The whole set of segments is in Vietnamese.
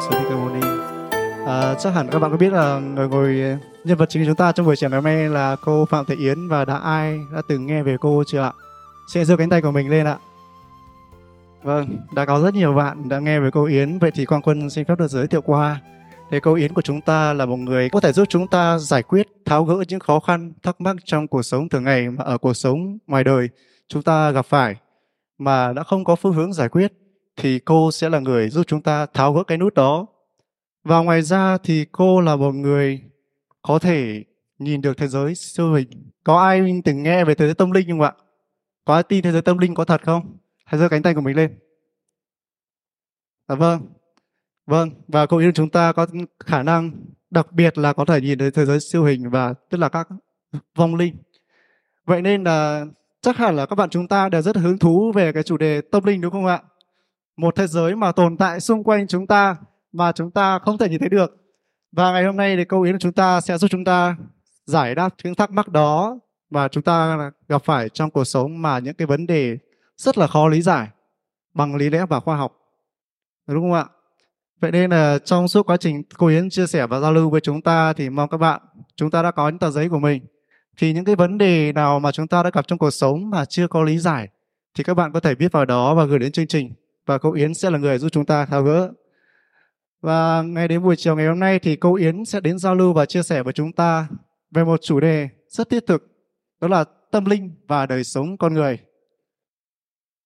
Sư Thích Ca Mâu À, chắc hẳn các bạn có biết là người ngồi ờ, nhân vật chính của chúng ta trong buổi chiều ngày hôm nay là cô Phạm Thị Yến và đã ai đã từng nghe về cô chưa ạ? Xin giơ cánh tay của mình lên ạ. Vâng, đã có rất nhiều bạn đã nghe về cô Yến. Vậy thì Quang Quân xin phép được giới thiệu qua. Thế cô Yến của chúng ta là một người có thể giúp chúng ta giải quyết, tháo gỡ những khó khăn, thắc mắc trong cuộc sống thường ngày mà ở cuộc sống ngoài đời chúng ta gặp phải mà đã không có phương hướng giải quyết thì cô sẽ là người giúp chúng ta tháo gỡ cái nút đó. Và ngoài ra thì cô là một người có thể nhìn được thế giới siêu hình. Có ai từng nghe về thế giới tâm linh không ạ? Có ai tin thế giới tâm linh có thật không? Hãy giơ cánh tay của mình lên. À, vâng, vâng. Và cũng như chúng ta có khả năng đặc biệt là có thể nhìn thấy thế giới siêu hình và tức là các vong linh. Vậy nên là chắc hẳn là các bạn chúng ta đều rất hứng thú về cái chủ đề tâm linh đúng không ạ? Một thế giới mà tồn tại xung quanh chúng ta mà chúng ta không thể nhìn thấy được. Và ngày hôm nay thì câu ý của chúng ta sẽ giúp chúng ta giải đáp những thắc mắc đó mà chúng ta gặp phải trong cuộc sống mà những cái vấn đề rất là khó lý giải bằng lý lẽ và khoa học. Đúng không ạ? Vậy nên là trong suốt quá trình cô Yến chia sẻ và giao lưu với chúng ta thì mong các bạn, chúng ta đã có những tờ giấy của mình. Thì những cái vấn đề nào mà chúng ta đã gặp trong cuộc sống mà chưa có lý giải thì các bạn có thể viết vào đó và gửi đến chương trình và cô Yến sẽ là người giúp chúng ta tháo gỡ. Và ngay đến buổi chiều ngày hôm nay thì cô Yến sẽ đến giao lưu và chia sẻ với chúng ta về một chủ đề rất thiết thực đó là tâm linh và đời sống con người.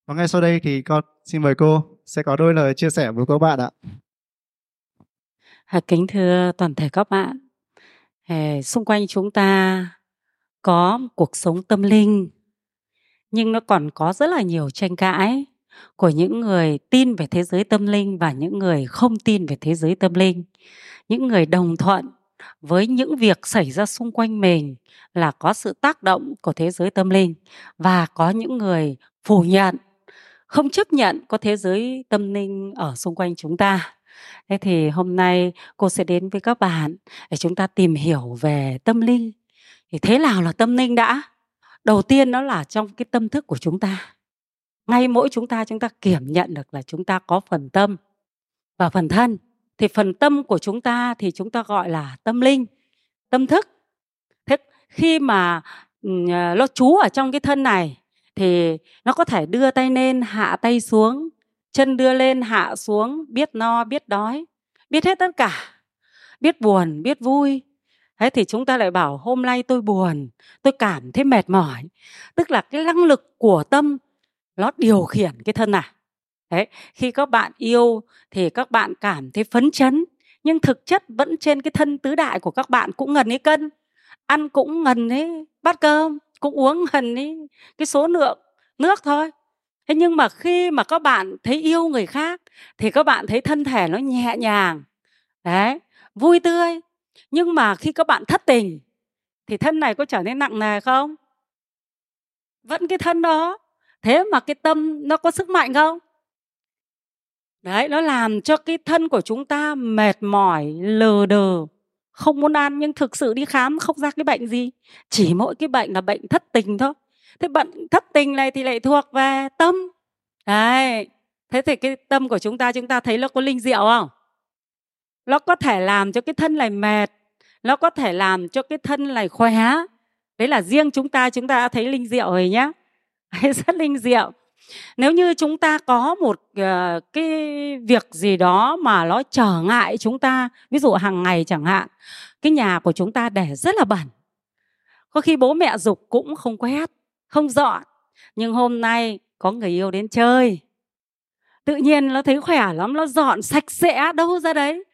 Và ngay sau đây thì con xin mời cô sẽ có đôi lời chia sẻ với các bạn ạ. À, kính thưa toàn thể các bạn, à, xung quanh chúng ta có cuộc sống tâm linh, nhưng nó còn có rất là nhiều tranh cãi của những người tin về thế giới tâm linh và những người không tin về thế giới tâm linh. Những người đồng thuận với những việc xảy ra xung quanh mình là có sự tác động của thế giới tâm linh và có những người phủ nhận, không chấp nhận có thế giới tâm linh ở xung quanh chúng ta. Thế thì hôm nay cô sẽ đến với các bạn để chúng ta tìm hiểu về tâm linh. Thì thế nào là tâm linh đã? Đầu tiên nó là trong cái tâm thức của chúng ta ngay mỗi chúng ta chúng ta kiểm nhận được là chúng ta có phần tâm và phần thân. Thì phần tâm của chúng ta thì chúng ta gọi là tâm linh, tâm thức. Thế khi mà ờ, nó trú ở trong cái thân này thì nó có thể đưa tay lên, hạ tay xuống, chân đưa lên, hạ xuống, biết no, biết đói, biết hết tất cả, biết buồn, biết vui. Thế thì chúng ta lại bảo hôm nay tôi buồn, tôi cảm thấy mệt mỏi. Tức là cái năng lực của tâm nó điều khiển cái thân à. Đấy, khi các bạn yêu thì các bạn cảm thấy phấn chấn nhưng thực chất vẫn trên cái thân tứ đại của các bạn cũng ngần ấy cân. Ăn cũng ngần ấy bát cơm cũng uống ngần ấy cái số lượng nước thôi. Thế nhưng mà khi mà các bạn thấy yêu người khác thì các bạn thấy thân thể nó nhẹ nhàng đấy vui tươi. Nhưng mà khi các bạn thất tình thì thân này có trở nên nặng nề không? Vẫn cái thân đó thế mà cái tâm nó có sức mạnh không? Đấy, nó làm cho cái thân của chúng ta mệt mỏi, lờ đờ, không muốn ăn nhưng thực sự đi khám không ra cái bệnh gì. Chỉ mỗi cái bệnh là bệnh thất tình thôi. Thế bệnh thất tình này thì lại thuộc về tâm. Đấy, thế thì cái tâm của chúng ta chúng ta thấy nó có linh diệu không? Nó có thể làm cho cái thân này mệt, nó có thể làm cho cái thân này khỏe. Đấy là riêng chúng ta chúng ta đã thấy linh diệu rồi nhé rất linh diệu. Nếu như chúng ta có một uh, cái việc gì đó mà nó trở ngại chúng ta ví dụ hàng ngày chẳng hạn cái nhà của chúng ta để rất là bẩn. Có khi bố mẹ dục cũng không quét không dọn. Nhưng hôm nay có người yêu đến chơi. Tự nhiên nó thấy khỏe lắm nó dọn sạch sẽ đâu ra đấy.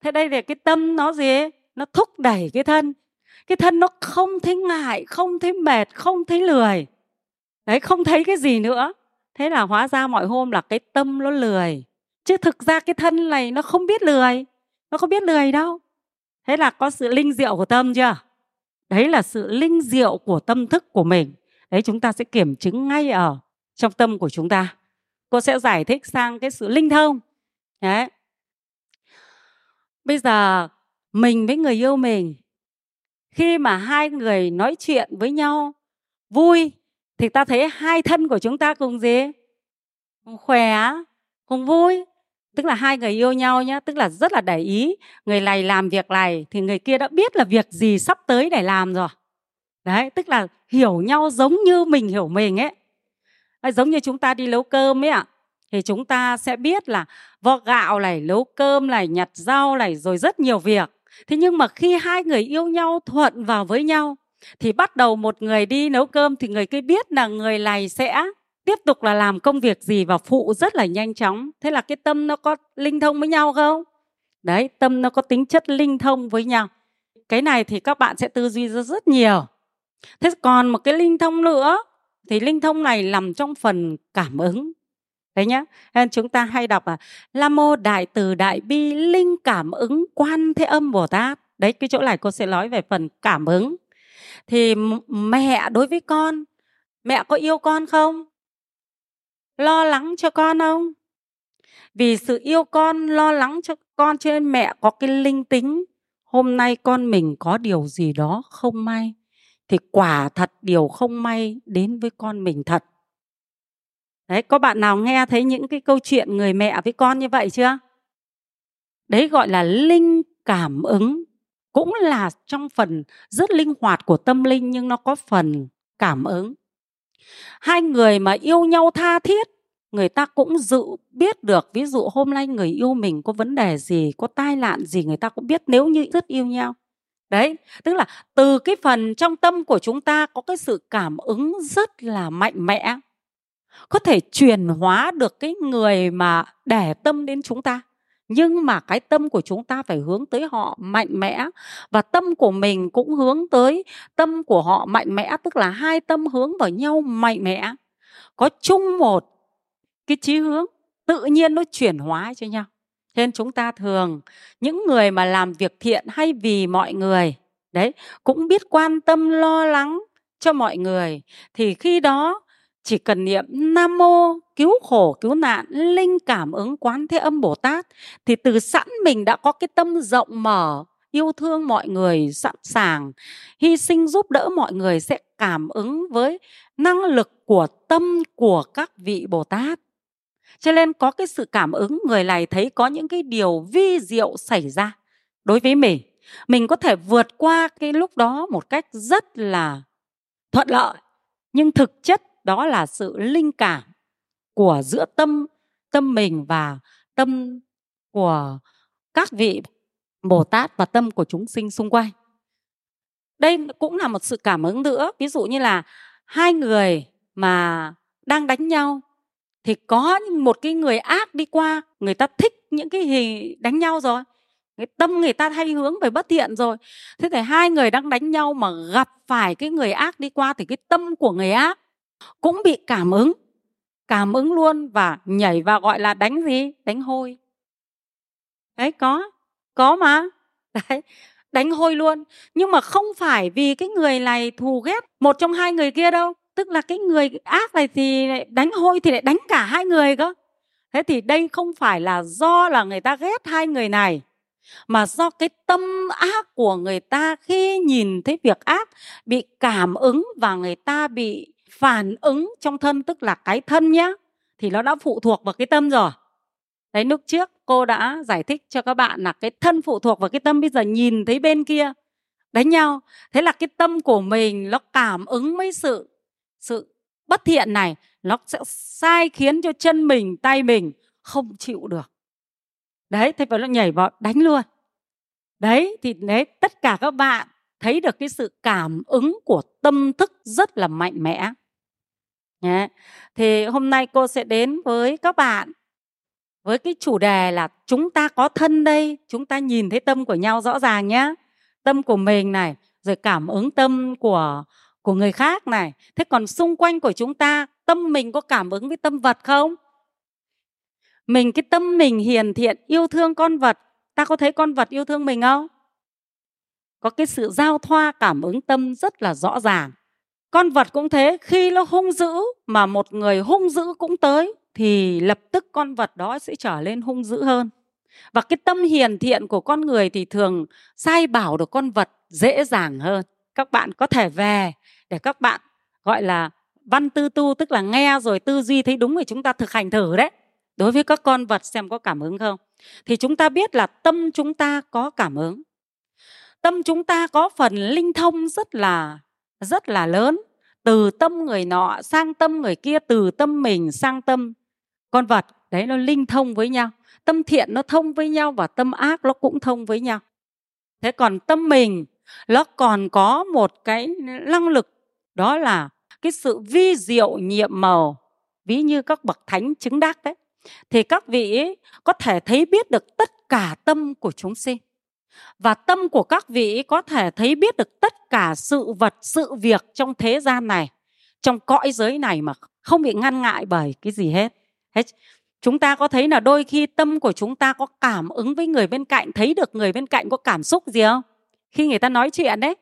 Thế đây là cái tâm nó gì ấy? nó thúc đẩy cái thân. Cái thân nó không thấy ngại không thấy mệt không thấy lười đấy, không thấy cái gì nữa. Thế là hóa ra mọi hôm là cái tâm nó lười. Chứ thực ra cái thân này nó không biết lười. Nó không biết lười đâu. Thế là có sự linh diệu của tâm chưa? Đấy là sự linh diệu của tâm thức của mình. Đấy, chúng ta sẽ kiểm chứng ngay ở trong tâm của chúng ta. Cô sẽ giải thích sang cái sự linh thông. Đấy. Bây giờ, mình với người yêu mình, khi mà hai người nói chuyện với nhau vui thì ta thấy hai thân của chúng ta cùng gì? Cùng khỏe cùng vui. Tức là hai người yêu nhau nhé, tức là rất là để ý. Người này làm việc này thì người kia đã biết là việc gì sắp tới để làm rồi. Đấy tức là hiểu nhau giống như mình hiểu mình ấy. Giống như chúng ta đi nấu cơm ấy ạ. Thì chúng ta sẽ biết là vo gạo này nấu cơm này nhặt rau này rồi rất nhiều việc. Thế nhưng mà khi hai người yêu nhau thuận vào với nhau thì bắt đầu một người đi nấu cơm thì người kia biết là người này sẽ tiếp tục là làm công việc gì và phụ rất là nhanh chóng. Thế là cái tâm nó có linh thông với nhau không? Đấy, tâm nó có tính chất linh thông với nhau. Cái này thì các bạn sẽ tư duy ra rất nhiều. Thế còn một cái linh thông nữa, thì linh thông này nằm trong phần cảm ứng. Đấy nhá, nên chúng ta hay đọc là la mô đại từ đại bi linh cảm ứng quan thế âm bồ tát. Đấy, cái chỗ này cô sẽ nói về phần cảm ứng thì mẹ đối với con, mẹ có yêu con không? Lo lắng cho con không? Vì sự yêu con, lo lắng cho con cho nên mẹ có cái linh tính, hôm nay con mình có điều gì đó không may, thì quả thật điều không may đến với con mình thật. Đấy, có bạn nào nghe thấy những cái câu chuyện người mẹ với con như vậy chưa? Đấy gọi là linh cảm ứng cũng là trong phần rất linh hoạt của tâm linh, nhưng nó có phần cảm ứng. Hai người mà yêu nhau tha thiết, người ta cũng dự biết được, ví dụ hôm nay người yêu mình có vấn đề gì, có tai nạn gì, người ta cũng biết nếu như rất yêu nhau. Đấy, tức là từ cái phần trong tâm của chúng ta có cái sự cảm ứng rất là mạnh mẽ, có thể chuyển hóa được cái người mà để tâm đến chúng ta nhưng mà cái tâm của chúng ta phải hướng tới họ mạnh mẽ và tâm của mình cũng hướng tới tâm của họ mạnh mẽ, tức là hai tâm hướng vào nhau mạnh mẽ. Có chung một cái chí hướng tự nhiên nó chuyển hóa cho nhau. Nên chúng ta thường, những người mà làm việc thiện hay vì mọi người, đấy, cũng biết quan tâm, lo lắng cho mọi người, thì khi đó chỉ cần niệm nam mô cứu khổ cứu nạn linh cảm ứng quán thế âm bồ tát thì từ sẵn mình đã có cái tâm rộng mở, yêu thương mọi người, sẵn sàng. Hy sinh giúp đỡ mọi người sẽ cảm ứng với năng lực của tâm của các vị bồ tát. Cho nên có cái sự cảm ứng, người này thấy có những cái điều vi diệu xảy ra đối với mình. Mình có thể vượt qua cái lúc đó một cách rất là thuận lợi, nhưng thực chất đó là sự linh cảm của giữa tâm tâm mình và tâm của các vị bồ tát và tâm của chúng sinh xung quanh. Đây cũng là một sự cảm ứng nữa. Ví dụ như là hai người mà đang đánh nhau thì có một cái người ác đi qua, người ta thích những cái hình đánh nhau rồi. Cái tâm người ta hay hướng về bất thiện rồi. Thế thì hai người đang đánh nhau mà gặp phải cái người ác đi qua thì cái tâm của người ác cũng bị cảm ứng cảm ứng luôn và nhảy vào gọi là đánh gì? Đánh hôi. Đấy, có có mà. Đấy, đánh hôi luôn. Nhưng mà không phải vì cái người này thù ghét một trong hai người kia đâu. Tức là cái người ác này thì đánh hôi thì lại đánh cả hai người cơ. Thế thì đây không phải là do là người ta ghét hai người này, mà do cái tâm ác của người ta khi nhìn thấy việc ác bị cảm ứng và người ta bị phản ứng trong thân, tức là cái thân nhé thì nó đã phụ thuộc vào cái tâm rồi. Đấy, lúc trước cô đã giải thích cho các bạn là cái thân phụ thuộc vào cái tâm, bây giờ nhìn thấy bên kia, đánh nhau. Thế là cái tâm của mình nó cảm ứng với sự sự bất thiện này, nó sẽ sai khiến cho chân mình, tay mình không chịu được. Đấy, thế phải nó nhảy vào đánh luôn. Đấy, thì đấy, tất cả các bạn thấy được cái sự cảm ứng của tâm thức rất là mạnh mẽ. Nhé. thì hôm nay cô sẽ đến với các bạn, với cái chủ đề là chúng ta có thân đây, chúng ta nhìn thấy tâm của nhau rõ ràng nhé tâm của mình này, rồi cảm ứng tâm của của người khác này. Thế còn xung quanh của chúng ta, tâm mình có cảm ứng với tâm vật không? Mình, cái tâm mình hiền thiện, yêu thương con vật, ta có thấy con vật yêu thương mình không? Có cái sự giao thoa cảm ứng tâm rất là rõ ràng. Con vật cũng thế, khi nó hung dữ mà một người hung dữ cũng tới, thì lập tức con vật đó sẽ trở lên hung dữ hơn. Và cái tâm hiền thiện của con người thì thường sai bảo được con vật dễ dàng hơn. Các bạn có thể về để các bạn, gọi là, văn tư tu, tức là nghe rồi tư duy thấy đúng thì chúng ta thực hành thử đấy. Đối với các con vật xem có cảm ứng không? Thì chúng ta biết là tâm chúng ta có cảm ứng tâm chúng ta có phần linh thông rất là rất là lớn. Từ tâm người nọ sang tâm người kia, từ tâm mình sang tâm con vật. Đấy, nó linh thông với nhau. Tâm thiện nó thông với nhau và tâm ác nó cũng thông với nhau. Thế còn tâm mình, nó còn có một cái năng lực, đó là cái sự vi diệu nhiệm màu. Ví như các bậc thánh chứng đắc đấy, thì các vị ấy có thể thấy biết được tất cả tâm của chúng sinh và tâm của các vị có thể thấy biết được tất cả sự vật, sự việc trong thế gian này, trong cõi giới này mà không bị ngăn ngại bởi cái gì hết. Hết. Chúng ta có thấy là đôi khi tâm của chúng ta có cảm ứng với người bên cạnh, thấy được người bên cạnh có cảm xúc gì không? Khi người ta nói chuyện đấy,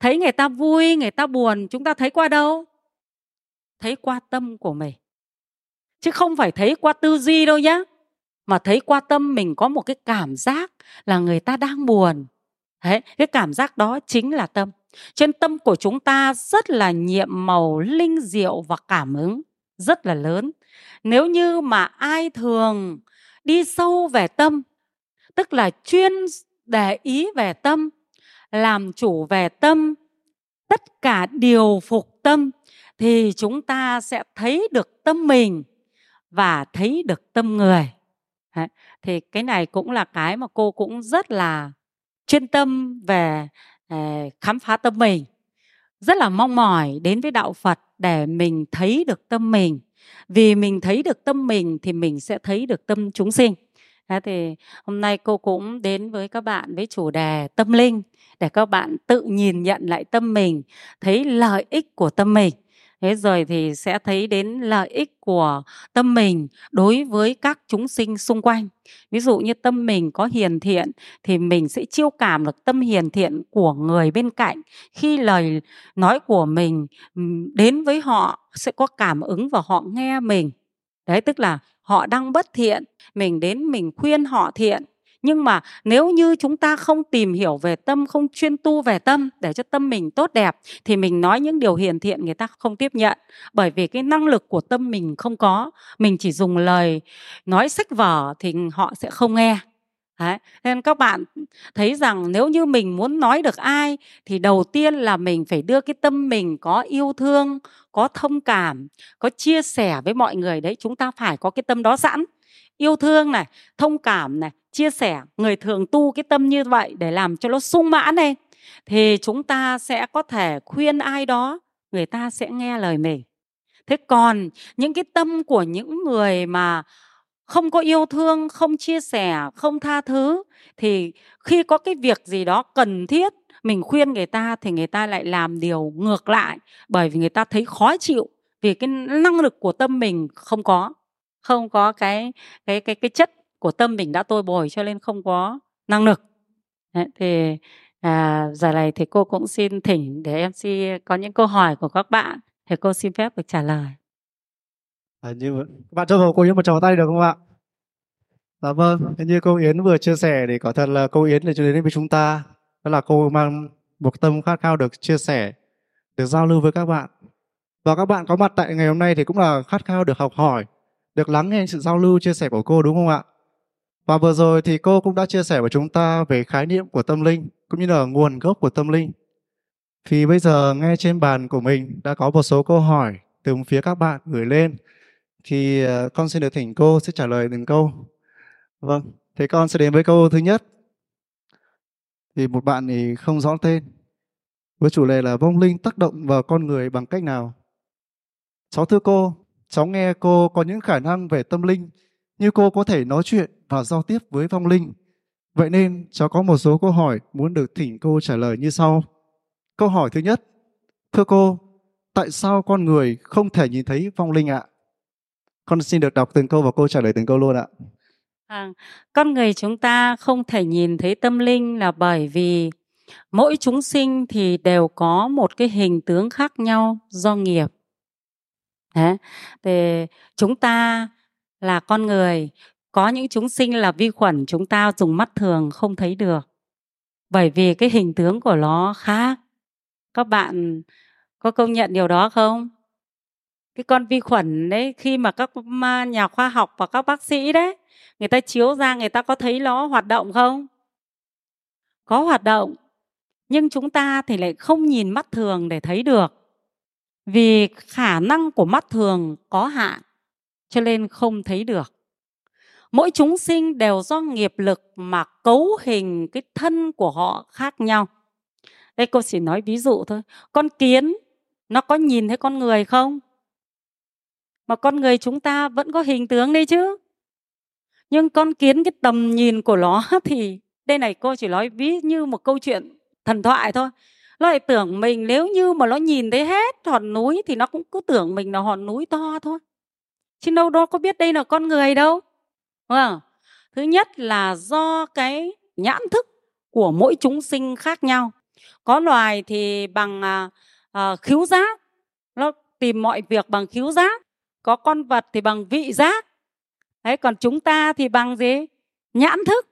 thấy người ta vui, người ta buồn, chúng ta thấy qua đâu? Thấy qua tâm của mình. Chứ không phải thấy qua tư duy đâu nhá, mà thấy qua tâm mình có một cái cảm giác là người ta đang buồn. Đấy, cái cảm giác đó chính là tâm. Trên tâm của chúng ta rất là nhiệm màu linh diệu và cảm ứng rất là lớn. Nếu như mà ai thường đi sâu về tâm tức là chuyên để ý về tâm làm chủ về tâm tất cả điều phục tâm thì chúng ta sẽ thấy được tâm mình và thấy được tâm người. Đấy. thì cái này cũng là cái mà cô cũng rất là chuyên tâm về eh, khám phá tâm mình. Rất là mong mỏi đến với đạo phật để mình thấy được tâm mình. Vì mình thấy được tâm mình thì mình sẽ thấy được tâm chúng sinh. Thế thì hôm nay cô cũng đến với các bạn với chủ đề tâm linh để các bạn tự nhìn nhận lại tâm mình, thấy lợi ích của tâm mình thế rồi thì sẽ thấy đến lợi ích của tâm mình đối với các chúng sinh xung quanh. Ví dụ như tâm mình có hiền thiện thì mình sẽ chiêu cảm được tâm hiền thiện của người bên cạnh. Khi lời nói của mình ừ, đến với họ sẽ có cảm ứng và họ nghe mình. Đấy, tức là họ đang bất thiện, mình đến mình khuyên họ thiện nhưng mà nếu như chúng ta không tìm hiểu về tâm không chuyên tu về tâm để cho tâm mình tốt đẹp thì mình nói những điều hiền thiện người ta không tiếp nhận bởi vì cái năng lực của tâm mình không có mình chỉ dùng lời nói sách vở thì họ sẽ không nghe Đấy. Nên các bạn thấy rằng nếu như mình muốn nói được ai thì đầu tiên là mình phải đưa cái tâm mình có yêu thương, có thông cảm, có chia sẻ với mọi người đấy. Chúng ta phải có cái tâm đó sẵn. Yêu thương này, thông cảm này, chia sẻ. Người thường tu cái tâm như vậy để làm cho nó sung mãn này thì chúng ta sẽ có thể khuyên ai đó người ta sẽ nghe lời mình. Thế còn những cái tâm của những người mà không có yêu thương không chia sẻ không tha thứ thì khi có cái việc gì đó cần thiết mình khuyên người ta thì người ta lại làm điều ngược lại bởi vì người ta thấy khó chịu vì cái năng lực của tâm mình không có không có cái cái cái cái chất của tâm mình đã tôi bồi cho nên không có năng lực. Đấy, thì à, giờ này thì cô cũng xin thỉnh để em MC có những câu hỏi của các bạn thì cô xin phép được trả lời. À, như các bạn cho cô Yến một tràng tay được không ạ? Dạ vâng như cô Yến vừa chia sẻ thì có thật là cô Yến để cho đến với chúng ta. Đó là cô mang một tâm khát khao được chia sẻ được giao lưu với các bạn. Và các bạn có mặt tại ngày hôm nay thì cũng là khát khao được học hỏi được lắng nghe sự giao lưu chia sẻ của cô đúng không ạ và vừa rồi thì cô cũng đã chia sẻ với chúng ta về khái niệm của tâm linh cũng như là nguồn gốc của tâm linh. Thì bây giờ nghe trên bàn của mình đã có một số câu hỏi từ phía các bạn gửi lên. Thì ờ, con xin được thỉnh cô sẽ trả lời từng câu. Vâng, thế con sẽ đến với câu thứ nhất. Thì một bạn thì không rõ tên. Với chủ đề là vong linh tác động vào con người bằng cách nào? Cháu thưa cô, cháu nghe cô có những khả năng về tâm linh như cô có thể nói chuyện và giao tiếp với vong linh. Vậy nên cháu có một số câu hỏi muốn được thỉnh cô trả lời như sau. Câu hỏi thứ nhất, thưa cô, tại sao con người không thể nhìn thấy vong linh ạ? Con xin được đọc từng câu và cô trả lời từng câu luôn ạ. À, con người chúng ta không thể nhìn thấy tâm linh là bởi vì mỗi chúng sinh thì đều có một cái hình tướng khác nhau do nghiệp. Đấy. Thì chúng ta là con người, có những chúng sinh là vi khuẩn, chúng ta dùng mắt thường không thấy được. Bởi vì cái hình tướng của nó khác các bạn có công nhận điều đó không? Cái con vi khuẩn đấy, khi mà các nhà khoa học và các bác sĩ đấy, người ta chiếu ra người ta có thấy nó hoạt động không? Có hoạt động, nhưng chúng ta thì lại không nhìn mắt thường để thấy được vì khả năng của mắt thường có hạn, cho nên không thấy được. Mỗi chúng sinh đều do nghiệp lực mà cấu hình cái thân của họ khác nhau. Đây cô chỉ nói ví dụ thôi. Con kiến, nó có nhìn thấy con người không? Mà con người chúng ta vẫn có hình tướng đấy chứ. Nhưng con kiến, cái tầm nhìn của nó thì, đây này cô chỉ nói ví như một câu chuyện thần thoại thôi nó lại tưởng mình nếu như mà nó nhìn thấy hết hòn núi thì nó cũng cứ tưởng mình là hòn núi to thôi. Chứ đâu đó có biết đây là con người đâu à, thứ nhất là do cái nhãn thức của mỗi chúng sinh khác nhau. Có loài thì bằng à, à, khiếu giác nó tìm mọi việc bằng khiếu giác. Có con vật thì bằng vị giác. Đấy còn chúng ta thì bằng gì? Nhãn thức.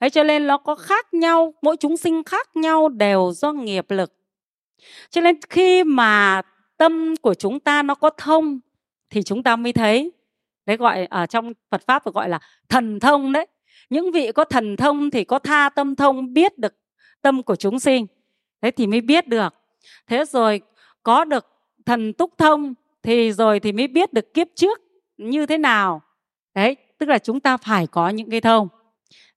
Thế cho nên nó có khác nhau, mỗi chúng sinh khác nhau đều do nghiệp lực. Cho nên khi mà tâm của chúng ta nó có thông, thì chúng ta mới thấy. Đấy gọi, ở trong Phật pháp gọi là thần thông đấy. Những vị có thần thông thì có tha tâm thông, biết được tâm của chúng sinh. Thế thì mới biết được. Thế rồi có được thần túc thông, thì rồi thì mới biết được kiếp trước như thế nào. Đấy, tức là chúng ta phải có những cái thông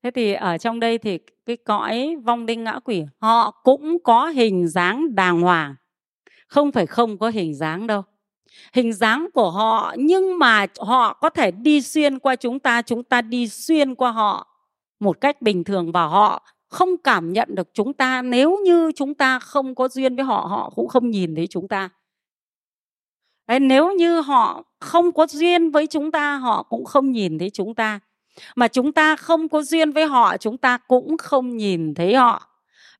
thế thì ở trong đây thì cái cõi vong linh ngã quỷ họ cũng có hình dáng đàng hoàng. Không phải không có hình dáng đâu. Hình dáng của họ nhưng mà họ có thể đi xuyên qua chúng ta chúng ta đi xuyên qua họ một cách bình thường và họ không cảm nhận được chúng ta. Nếu như chúng ta không có duyên với họ họ cũng không nhìn thấy chúng ta. Đấy, nếu như họ không có duyên với chúng ta họ cũng không nhìn thấy chúng ta mà chúng ta không có duyên với họ, chúng ta cũng không nhìn thấy họ.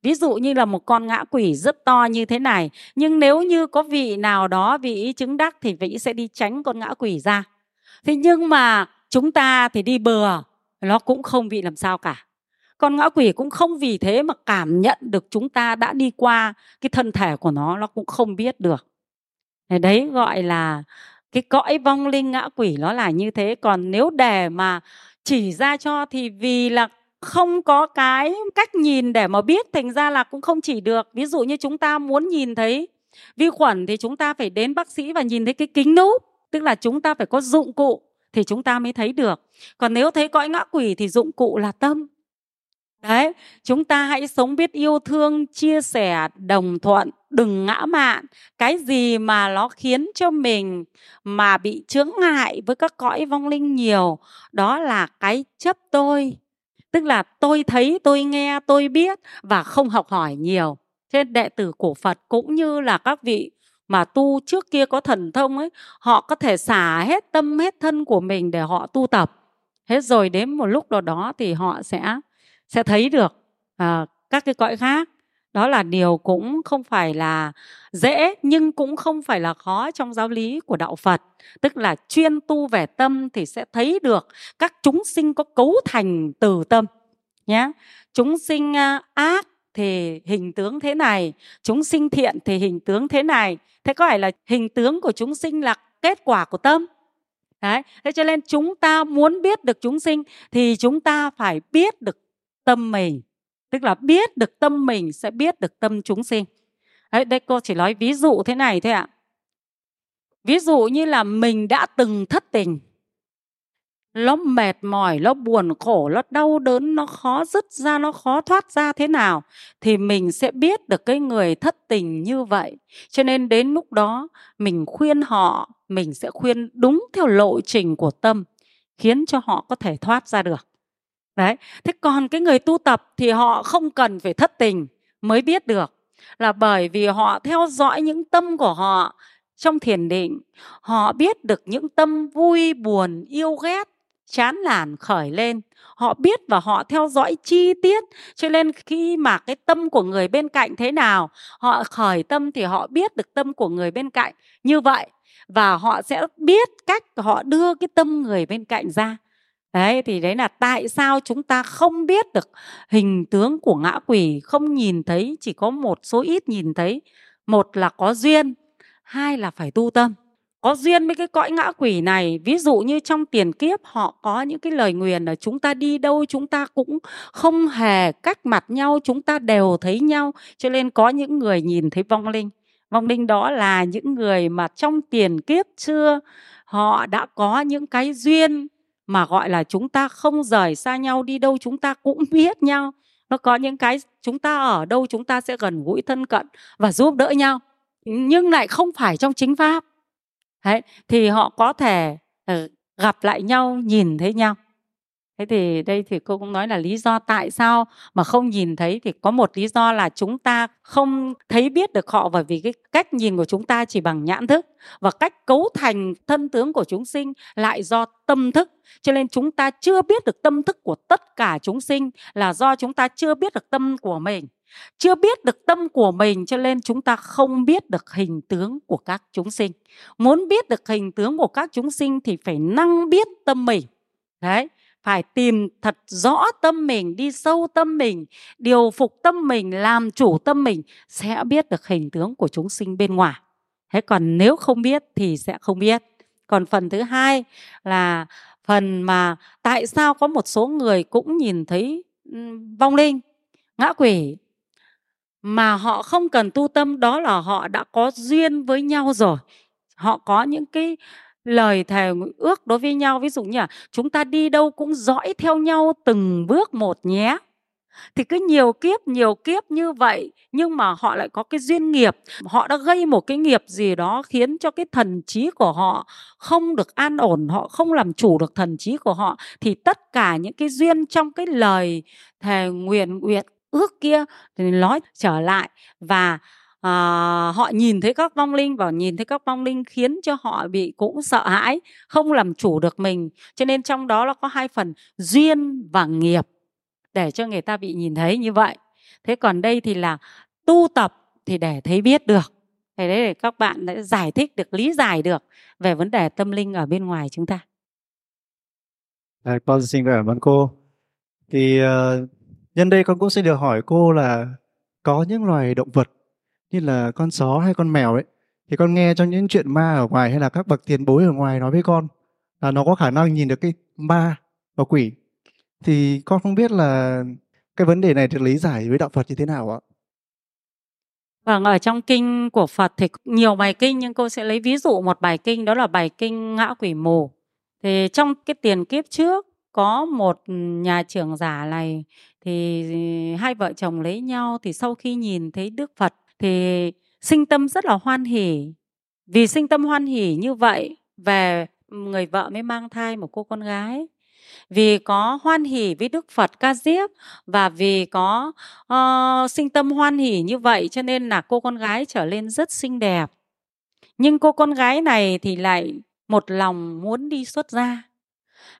Ví dụ như là một con ngã quỷ rất to như thế này, nhưng nếu như có vị nào đó, vị chứng đắc thì vị sẽ đi tránh con ngã quỷ ra. Thế nhưng mà chúng ta thì đi bừa, nó cũng không bị làm sao cả. Con ngã quỷ cũng không vì thế mà cảm nhận được chúng ta đã đi qua cái thân thể của nó nó cũng không biết được. Đấy gọi là cái cõi vong linh ngã quỷ nó là như thế. Còn nếu để mà chỉ ra cho thì vì là không có cái cách nhìn để mà biết, thành ra là cũng không chỉ được. Ví dụ như chúng ta muốn nhìn thấy vi khuẩn thì chúng ta phải đến bác sĩ và nhìn thấy cái kính núp, tức là chúng ta phải có dụng cụ thì chúng ta mới thấy được. Còn nếu thấy cõi ngã quỷ thì dụng cụ là tâm. Đấy, chúng ta hãy sống biết yêu thương, chia sẻ, đồng thuận đừng ngã mạn. Cái gì mà nó khiến cho mình mà bị chướng ngại với các cõi vong linh nhiều đó là cái chấp tôi. Tức là tôi thấy tôi nghe tôi biết và không học hỏi nhiều. Trên đệ tử của phật cũng như là các vị mà tu trước kia có thần thông ấy họ có thể xả hết tâm hết thân của mình để họ tu tập. Hết rồi đến một lúc nào đó thì họ sẽ sẽ thấy được à, các cái cõi khác đó là điều cũng không phải là dễ, nhưng cũng không phải là khó trong giáo lý của đạo Phật. Tức là chuyên tu về tâm thì sẽ thấy được các chúng sinh có cấu thành từ tâm nhé chúng sinh ác thì hình tướng thế này, chúng sinh thiện thì hình tướng thế này. Thế có phải là hình tướng của chúng sinh là kết quả của tâm? Đấy. Thế cho nên chúng ta muốn biết được chúng sinh thì chúng ta phải biết được tâm mình tức là biết được tâm mình sẽ biết được tâm chúng sinh. Đấy, đây cô chỉ nói ví dụ thế này thôi ạ. Ví dụ như là mình đã từng thất tình. Nó mệt mỏi nó buồn khổ nó đau đớn nó khó dứt ra nó khó thoát ra thế nào thì mình sẽ biết được cái người thất tình như vậy. Cho nên đến lúc đó mình khuyên họ mình sẽ khuyên đúng theo lộ trình của tâm khiến cho họ có thể thoát ra được đấy, thế còn cái người tu tập thì họ không cần phải thất tình mới biết được là bởi vì họ theo dõi những tâm của họ trong thiền định. Họ biết được những tâm vui, buồn, yêu ghét, chán nản, khởi lên. Họ biết và họ theo dõi chi tiết. Cho nên khi mà cái tâm của người bên cạnh thế nào, họ khởi tâm thì họ biết được tâm của người bên cạnh như vậy. Và họ sẽ biết cách họ đưa cái tâm người bên cạnh ra đấy, thì đấy là tại sao chúng ta không biết được hình tướng của ngã quỷ, không nhìn thấy, chỉ có một số ít nhìn thấy. Một là có duyên, hai là phải tu tâm. Có duyên với cái cõi ngã quỷ này, ví dụ như trong tiền kiếp họ có những cái lời nguyền là chúng ta đi đâu chúng ta cũng không hề cách mặt nhau, chúng ta đều thấy nhau. Cho nên có những người nhìn thấy vong linh. Vong linh đó là những người mà trong tiền kiếp xưa họ đã có những cái duyên mà gọi là chúng ta không rời xa nhau đi đâu chúng ta cũng biết nhau. Nó có những cái chúng ta ở đâu chúng ta sẽ gần gũi thân cận và giúp đỡ nhau. Nhưng lại không phải trong chính pháp. Đấy, thì họ có thể ờ, gặp lại nhau nhìn thấy nhau thế thì đây thì cô cũng nói là lý do tại sao mà không nhìn thấy thì có một lý do là chúng ta không thấy biết được họ. Bởi vì cái cách nhìn của chúng ta chỉ bằng nhãn thức và cách cấu thành thân tướng của chúng sinh lại do tâm thức. Cho nên chúng ta chưa biết được tâm thức của tất cả chúng sinh là do chúng ta chưa biết được tâm của mình. Chưa biết được tâm của mình cho nên chúng ta không biết được hình tướng của các chúng sinh. Muốn biết được hình tướng của các chúng sinh thì phải năng biết tâm mình. Đấy phải tìm thật rõ tâm mình, đi sâu tâm mình, điều phục tâm mình, làm chủ tâm mình sẽ biết được hình tướng của chúng sinh bên ngoài. Thế còn nếu không biết thì sẽ không biết. Còn phần thứ hai là phần mà tại sao có một số người cũng nhìn thấy vong linh, ngã quỷ, mà họ không cần tu tâm, đó là họ đã có duyên với nhau rồi. Họ có những cái lời thề ước đối với nhau. Ví dụ như là chúng ta đi đâu cũng dõi theo nhau từng bước một nhé. Thì cứ nhiều kiếp nhiều kiếp như vậy, nhưng mà họ lại có cái duyên nghiệp. Họ đã gây một cái nghiệp gì đó khiến cho cái thần trí của họ không được an ổn, họ không làm chủ được thần trí của họ, thì tất cả những cái duyên trong cái lời thề nguyện nguyện ước kia thì nói trở lại. Và à, họ nhìn thấy các vong linh và nhìn thấy các vong linh khiến cho họ bị cũng sợ hãi không làm chủ được mình. Cho nên trong đó là có hai phần duyên và nghiệp để cho người ta bị nhìn thấy như vậy. Thế còn đây thì là tu tập thì để thấy biết được. Thì đấy để các bạn đã giải thích được lý giải được về vấn đề tâm linh ở bên ngoài chúng ta. À, con xin cảm ơn cô. Thì uh, nhân đây con cũng xin được hỏi cô là có những loài động vật như là con chó hay con mèo ấy thì con nghe trong những chuyện ma ở ngoài hay là các bậc tiền bối ở ngoài nói với con là nó có khả năng nhìn được cái ma và quỷ thì con không biết là cái vấn đề này được lý giải với đạo Phật như thế nào ạ? Vâng, ở trong kinh của Phật thì nhiều bài kinh nhưng cô sẽ lấy ví dụ một bài kinh đó là bài kinh ngã quỷ mù. Thì trong cái tiền kiếp trước có một nhà trưởng giả này thì hai vợ chồng lấy nhau thì sau khi nhìn thấy Đức Phật thì sinh tâm rất là hoan hỉ. Vì sinh tâm hoan hỉ như vậy về người vợ mới mang thai một cô con gái. Vì có hoan hỉ với Đức Phật ca diếp và vì có uh, sinh tâm hoan hỉ như vậy cho nên là cô con gái trở lên rất xinh đẹp. Nhưng cô con gái này thì lại một lòng muốn đi xuất gia.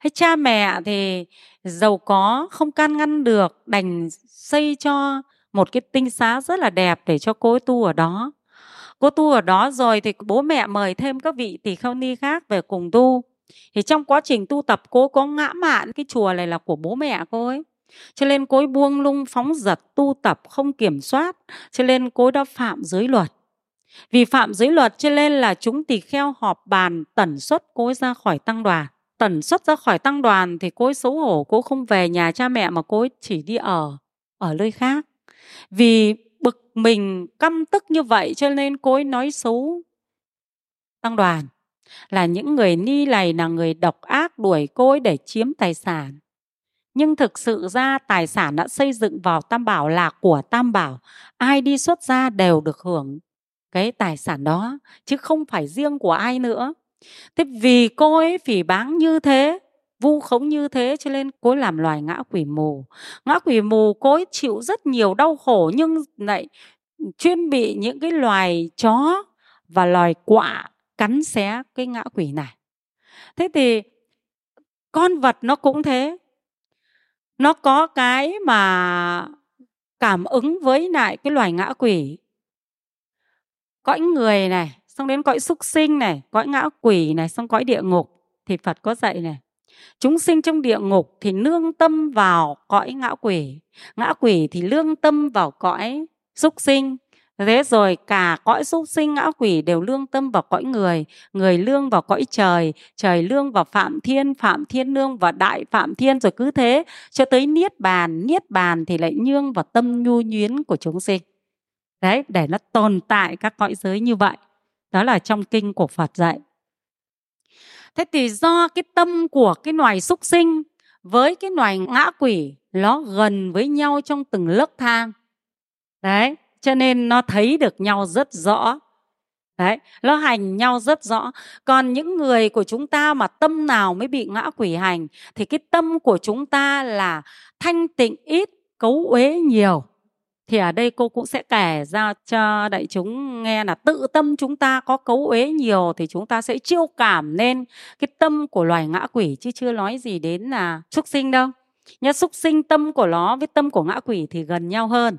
Hay cha mẹ thì giàu có không can ngăn được đành xây cho một cái tinh xá rất là đẹp để cho cô ấy tu ở đó. Cô tu ở đó rồi thì bố mẹ mời thêm các vị tỳ kheo ni khác về cùng tu. Thì trong quá trình tu tập, cô có ngã mạn cái chùa này là của bố mẹ cô ấy. Cho nên cô ấy buông lung phóng dật tu tập không kiểm soát, cho nên cô ấy đã phạm giới luật. Vì phạm giới luật cho nên là chúng tỳ kheo họp bàn tẩn xuất cô ấy ra khỏi tăng đoàn. Tẩn xuất ra khỏi tăng đoàn thì cô ấy xấu hổ, cô không về nhà cha mẹ mà cô ấy chỉ đi ở ở nơi khác vì bực mình, căm tức như vậy cho nên cô ấy nói xấu tăng đoàn, là những người ni này là người độc ác đuổi cô ấy để chiếm tài sản. Nhưng thực sự ra tài sản đã xây dựng vào tam bảo là của tam bảo, ai đi xuất gia đều được hưởng cái tài sản đó, chứ không phải riêng của ai nữa. Thế vì cô ấy phỉ báng như thế vu khống như thế cho nên cối làm loài ngã quỷ mù. Ngã quỷ mù cối chịu rất nhiều đau khổ nhưng lại chuyên bị những cái loài chó và loài quạ cắn xé cái ngã quỷ này. Thế thì con vật nó cũng thế. Nó có cái mà cảm ứng với lại cái loài ngã quỷ. Cõi người này, xong đến cõi súc sinh này, cõi ngã quỷ này, xong cõi địa ngục thì phật có dạy này chúng sinh trong địa ngục thì nương tâm vào cõi ngã quỷ. Ngã quỷ thì lương tâm vào cõi súc sinh. Thế rồi cả cõi súc sinh, ngã quỷ đều lương tâm vào cõi người. Người lương vào cõi trời trời lương vào phạm thiên phạm thiên lương vào đại phạm thiên rồi cứ thế. Cho tới niết bàn niết bàn thì lại nhương vào tâm nhu nhuyến của chúng sinh. Đấy, để nó tồn tại các cõi giới như vậy. Đó là trong kinh của phật dạy thế thì do cái tâm của cái loài súc sinh với cái loài ngã quỷ, nó gần với nhau trong từng lớp thang đấy, cho nên nó thấy được nhau rất rõ. Đấy, nó hành nhau rất rõ. Còn những người của chúng ta mà tâm nào mới bị ngã quỷ hành, thì cái tâm của chúng ta là thanh tịnh, ít, cấu uế nhiều thì ở đây cô cũng sẽ kể ra cho đại chúng nghe là tự tâm chúng ta có cấu uế nhiều thì chúng ta sẽ chiêu cảm lên cái tâm của loài ngã quỷ chứ chưa nói gì đến là súc sinh đâu. Nhá súc sinh tâm của nó với tâm của ngã quỷ thì gần nhau hơn.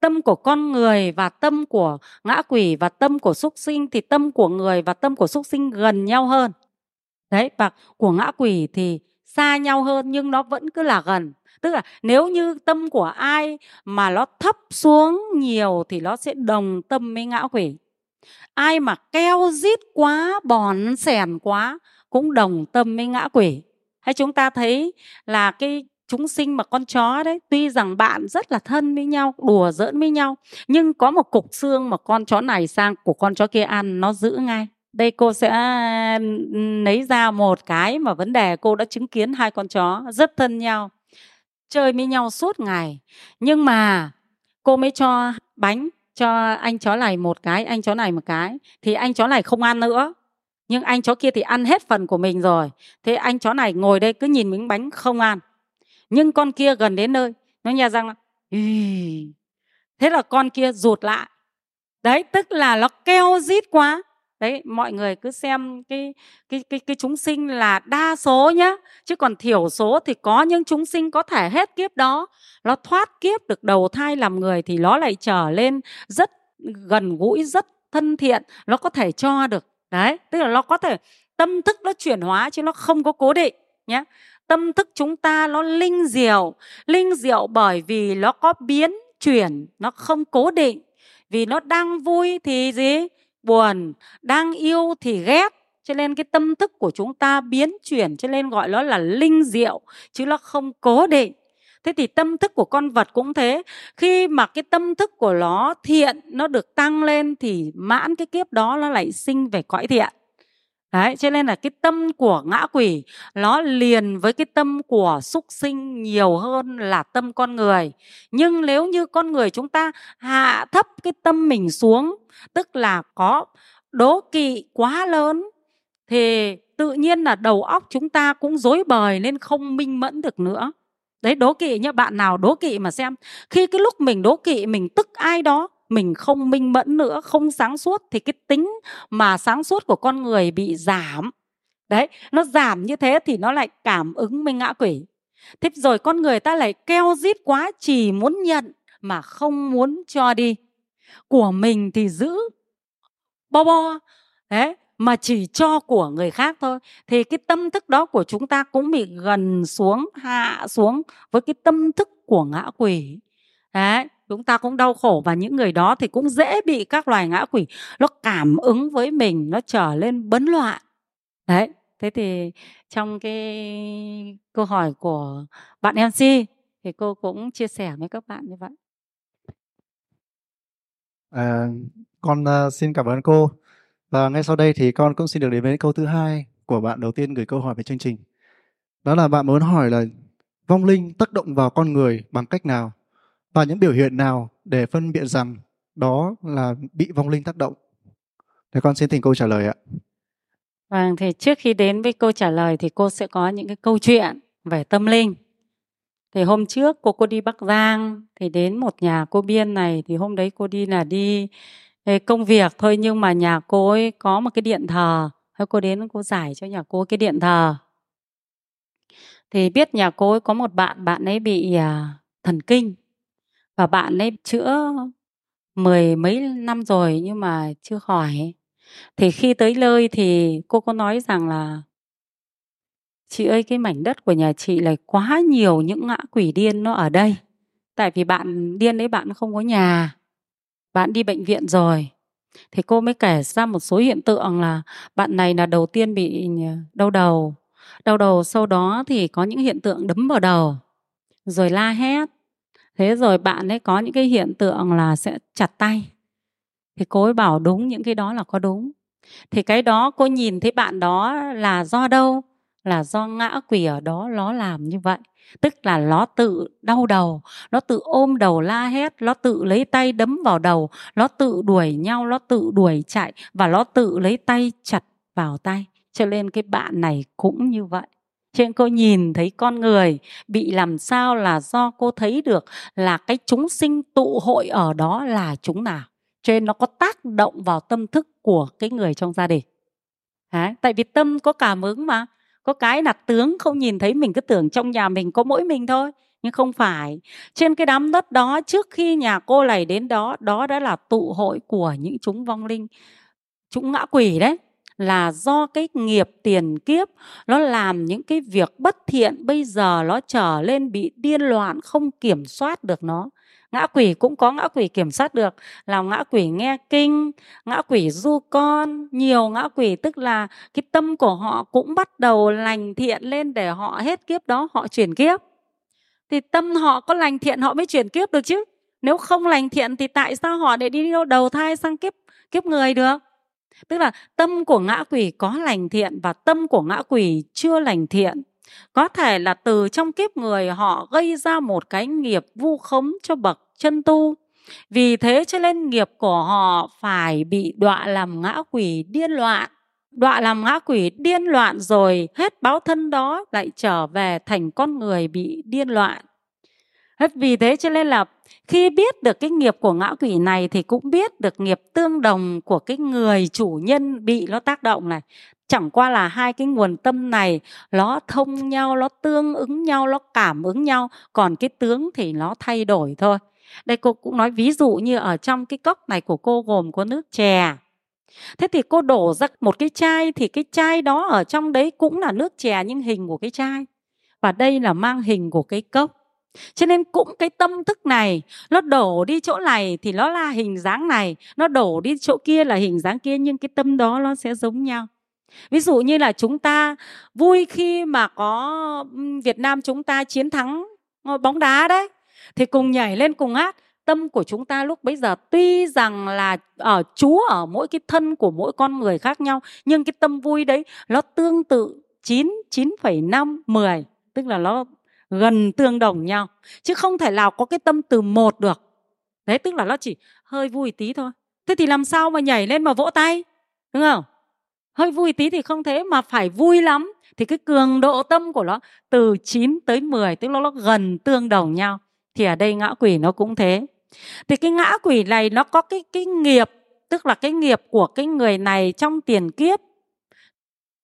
Tâm của con người và tâm của ngã quỷ và tâm của súc sinh thì tâm của người và tâm của súc sinh gần nhau hơn. Đấy, và của ngã quỷ thì xa nhau hơn nhưng nó vẫn cứ là gần tức là nếu như tâm của ai mà nó thấp xuống nhiều thì nó sẽ đồng tâm với ngã quỷ. Ai mà keo rít quá, bòn sẻn quá cũng đồng tâm với ngã quỷ. Hay chúng ta thấy là cái chúng sinh mà con chó đấy, tuy rằng bạn rất là thân với nhau, đùa giỡn với nhau, nhưng có một cục xương mà con chó này sang của con chó kia ăn, nó giữ ngay. Đây cô sẽ lấy ra một cái mà vấn đề cô đã chứng kiến hai con chó rất thân nhau chơi với nhau suốt ngày. Nhưng mà cô mới cho bánh cho anh chó này một cái, anh chó này một cái, thì anh chó này không ăn nữa. Nhưng anh chó kia thì ăn hết phần của mình rồi. Thế anh chó này ngồi đây cứ nhìn miếng bánh không ăn. Nhưng con kia gần đến nơi, nó nhà rằng là thế là con kia rụt lại. Đấy, tức là nó keo rít quá đấy, mọi người cứ xem cái cái cái cái chúng sinh là đa số nhá, chứ còn thiểu số thì có những chúng sinh có thể hết kiếp đó. Nó thoát kiếp được đầu thai làm người thì nó lại trở lên rất gần gũi, rất thân thiện, nó có thể cho được. Đấy, tức là nó có thể, tâm thức nó chuyển hóa chứ nó không có cố định nhé tâm thức chúng ta nó linh diệu linh diệu bởi vì nó có biến chuyển, nó không cố định. Vì nó đang vui thì gì? Buồn, đang yêu thì ghét. Cho nên cái tâm thức của chúng ta biến chuyển, cho nên gọi nó là linh diệu, chứ nó không cố định. Thế thì tâm thức của con vật cũng thế. Khi mà cái tâm thức của nó thiện, nó được tăng lên thì mãn cái kiếp đó nó lại sinh về cõi thiện. Đấy, cho nên là cái tâm của ngã quỷ nó liền với cái tâm của súc sinh nhiều hơn là tâm con người. Nhưng nếu như con người chúng ta hạ thấp cái tâm mình xuống, tức là có đố kỵ quá lớn thì tự nhiên là đầu óc chúng ta cũng rối bời nên không minh mẫn được nữa. Đấy đố kỵ nhá, bạn nào đố kỵ mà xem. Khi cái lúc mình đố kỵ mình tức ai đó mình không minh mẫn nữa, không sáng suốt, thì cái tính mà sáng suốt của con người bị giảm. Đấy, nó giảm như thế thì nó lại cảm ứng với ngã quỷ. Thế rồi con người ta lại keo rít quá, chỉ muốn nhận mà không muốn cho đi. Của mình thì giữ, bo bo. Đấy, mà chỉ cho của người khác thôi. Thì cái tâm thức đó của chúng ta cũng bị gần xuống, hạ xuống với cái tâm thức của ngã quỷ. Đấy chúng ta cũng đau khổ và những người đó thì cũng dễ bị các loài ngã quỷ. Nó cảm ứng với mình nó trở lên bấn loạn. Đấy thế thì trong cái câu hỏi của bạn mc thì cô cũng chia sẻ với các bạn như vậy. À, con uh, xin cảm ơn cô. Và ngay sau đây thì con cũng xin được đến với câu thứ hai của bạn đầu tiên gửi câu hỏi về chương trình. Đó là bạn muốn hỏi là vong linh tác động vào con người bằng cách nào? Và những biểu hiện nào để phân biệt rằng đó là bị vong linh tác động? Thì con xin thỉnh cô trả lời ạ. Vâng, thì trước khi đến với câu trả lời thì cô sẽ có những cái câu chuyện về tâm linh. Thì hôm trước cô cô đi Bắc Giang thì đến một nhà cô Biên này thì hôm đấy cô đi là đi công việc thôi nhưng mà nhà cô ấy có một cái điện thờ. Thôi cô đến cô giải cho nhà cô cái điện thờ. Thì biết nhà cô ấy có một bạn, bạn ấy bị à, thần kinh và bạn ấy chữa mười mấy năm rồi nhưng mà chưa khỏi. Thì khi tới nơi thì cô có nói rằng là, chị ơi, cái mảnh đất của nhà chị là quá nhiều những ngã quỷ điên nó ở đây. Tại vì bạn điên đấy bạn không có nhà. Bạn đi bệnh viện rồi. Thì cô mới kể ra một số hiện tượng là bạn này là đầu tiên bị ờ, đau đầu. Đau đầu sau đó thì có những hiện tượng đấm vào đầu, rồi la hét thế rồi bạn ấy có những cái hiện tượng là sẽ chặt tay. Thì cô ấy bảo đúng, những cái đó là có đúng. Thì cái đó cô nhìn thấy bạn đó là do đâu? Là do ngã quỷ ở đó nó làm như vậy. Tức là nó tự đau đầu nó tự ôm đầu la hét nó tự lấy tay đấm vào đầu nó tự đuổi nhau nó tự đuổi chạy và nó tự lấy tay chặt vào tay. Cho nên cái bạn này cũng như vậy cho nên cô nhìn thấy con người bị làm sao là do cô thấy được là cái chúng sinh tụ hội ở đó là chúng nào. Cho nên nó có tác động vào tâm thức của cái người trong gia đình. Đấy, tại vì tâm có cảm ứng mà. Có cái là tướng không nhìn thấy mình cứ tưởng trong nhà mình có mỗi mình thôi. Nhưng không phải. Trên cái đám đất đó trước khi nhà cô này đến đó đó đã là tụ hội của những chúng vong linh chúng ngã quỷ đấy là do cái nghiệp tiền kiếp, nó làm những cái việc bất thiện, bây giờ nó trở lên bị điên loạn, không kiểm soát được nó. Ngã quỷ cũng có ngã quỷ kiểm soát được là ngã quỷ nghe kinh, ngã quỷ du con, nhiều ngã quỷ, tức là cái tâm của họ cũng bắt đầu lành thiện lên để họ hết kiếp đó, họ chuyển kiếp. Thì tâm họ có lành thiện, họ mới chuyển kiếp được chứ. Nếu không lành thiện thì tại sao họ để đi đầu thai sang kiếp kiếp người được? Tức là tâm của ngã quỷ có lành thiện và tâm của ngã quỷ chưa lành thiện. Có thể là từ trong kiếp người họ gây ra một cái nghiệp vu khống cho bậc chân tu. Vì thế cho nên nghiệp của họ phải bị đọa làm ngã quỷ điên loạn. Đọa làm ngã quỷ điên loạn rồi hết báo thân đó lại trở về thành con người bị điên loạn. Hết vì thế cho nên là khi biết được cái nghiệp của ngã quỷ này thì cũng biết được nghiệp tương đồng của cái người chủ nhân bị nó tác động này. Chẳng qua là hai cái nguồn tâm này, nó thông nhau, nó tương ứng nhau, nó cảm ứng nhau, còn cái tướng thì nó thay đổi thôi. Đây cô cũng nói ví dụ như ở trong cái cốc này của cô gồm có nước chè. Thế thì cô đổ ra một cái chai thì cái chai đó ở trong đấy cũng là nước chè nhưng hình của cái chai. Và đây là mang hình của cái cốc cho nên cũng cái tâm thức này nó đổ đi chỗ này thì nó là hình dáng này nó đổ đi chỗ kia là hình dáng kia nhưng cái tâm đó nó sẽ giống nhau. Ví dụ như là chúng ta vui khi mà có việt nam chúng ta chiến thắng ờ, bóng đá đấy thì cùng nhảy lên cùng hát. Tâm của chúng ta lúc bấy giờ tuy rằng là ở Chúa ở mỗi cái thân của mỗi con người khác nhau nhưng cái tâm vui đấy nó tương tự 9 9,5 10 tức là nó gần tương đồng nhau, chứ không thể nào có cái tâm từ một được. Đấy tức là nó chỉ hơi vui tí thôi. Thế thì làm sao mà nhảy lên mà vỗ tay, đúng không? Hơi vui tí thì không thế mà phải vui lắm. Thì cái cường độ tâm của nó từ 9 tới 10 tức là nó gần tương đồng nhau, thì ở đây ngã quỷ nó cũng thế. Thì cái ngã quỷ này nó có cái cái nghiệp, tức là cái nghiệp của cái người này trong tiền kiếp,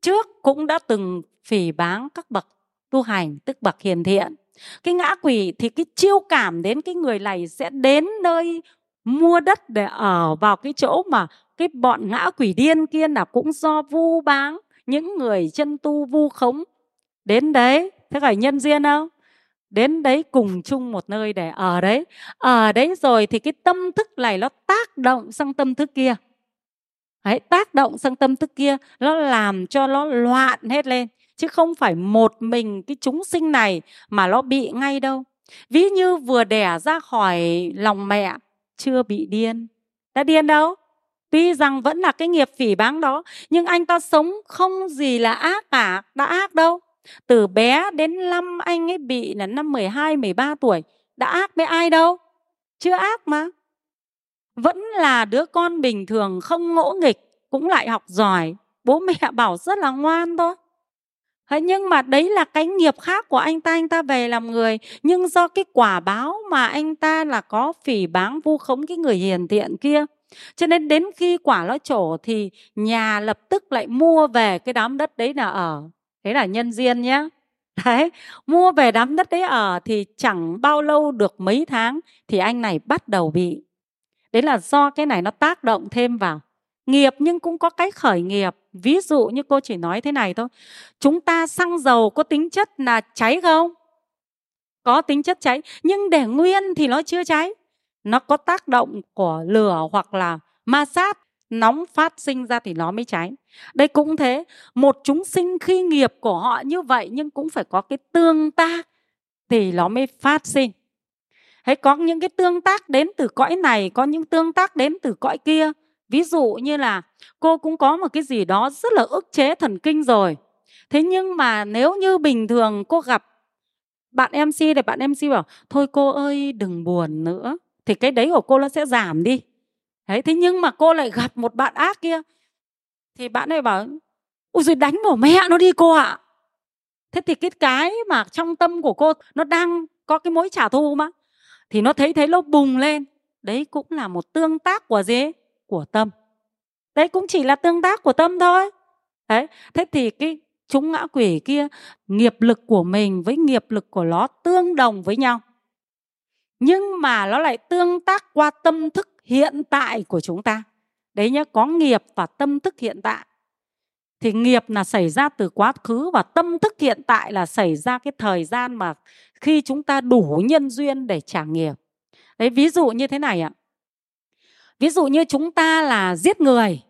trước cũng đã từng phỉ báng các bậc tu hành, tức bậc hiền thiện. Cái ngã quỷ thì cái chiêu cảm đến cái người này sẽ đến nơi mua đất để ở vào cái chỗ mà cái bọn ngã quỷ điên kia là cũng do vu báng, những người chân tu vu khống đến đấy. Thế phải nhân duyên không? Đến đấy cùng chung một nơi để ở đấy. Ở đấy rồi thì cái tâm thức này nó tác động sang tâm thức kia. Đấy, tác động sang tâm thức kia, nó làm cho nó loạn hết lên chứ không phải một mình cái chúng sinh này mà nó bị ngay đâu. Ví như vừa đẻ ra khỏi lòng mẹ chưa bị điên. Đã điên đâu? Tuy rằng vẫn là cái nghiệp phỉ báng đó nhưng anh ta sống không gì là ác cả đã ác đâu. Từ bé đến năm anh ấy bị là năm 12, 13 tuổi đã ác với ai đâu? Chưa ác mà. Vẫn là đứa con bình thường không ngỗ nghịch cũng lại học giỏi. Bố mẹ bảo rất là ngoan thôi nhưng mà đấy là cái nghiệp khác của anh ta anh ta về làm người. Nhưng do cái quả báo mà anh ta là có phỉ báng vu khống cái người hiền thiện kia. Cho nên đến khi quả nó trổ thì nhà lập tức lại mua về cái đám đất đấy là ở. Thế là nhân duyên nhé đấy, mua về đám đất đấy ở thì chẳng bao lâu được mấy tháng thì anh này bắt đầu bị. Đấy là do cái này nó tác động thêm vào nghiệp nhưng cũng có cái khởi nghiệp. Ví dụ như cô chỉ nói thế này thôi. Chúng ta xăng dầu có tính chất là cháy không? Có tính chất cháy, nhưng để nguyên thì nó chưa cháy. Nó có tác động của lửa hoặc là ma sát, nóng phát sinh ra thì nó mới cháy. Đây cũng thế. Một chúng sinh khi nghiệp của họ như vậy nhưng cũng phải có cái tương tác thì nó mới phát sinh. Hay có những cái tương tác đến từ cõi này, có những tương tác đến từ cõi kia ví dụ như là cô cũng có một cái gì đó rất là ức chế thần kinh rồi. Thế nhưng mà nếu như bình thường cô gặp bạn mc thì bạn mc bảo, thôi cô ơi, đừng buồn nữa, thì cái đấy của cô nó sẽ giảm đi. Đấy, thế nhưng mà cô lại gặp một bạn ác kia, thì bạn ấy bảo ui rồi đánh bỏ mẹ nó đi cô ạ. Thế thì cái cái mà trong tâm của cô nó đang có cái mối trả thù mà, thì nó thấy thấy nó bùng lên. Đấy cũng là một tương tác của gì của tâm. Đấy cũng chỉ là tương tác của tâm thôi. Đấy thế thì cái chúng ngã quỷ kia nghiệp lực của mình với nghiệp lực của nó tương đồng với nhau. Nhưng mà nó lại tương tác qua tâm thức hiện tại của chúng ta. Đấy nhé, có nghiệp và tâm thức hiện tại. Thì nghiệp là xảy ra từ quá khứ và tâm thức hiện tại là xảy ra cái thời gian mà khi chúng ta đủ nhân duyên để trả nghiệp. Đấy ví dụ như thế này ạ ví dụ như chúng ta là giết người,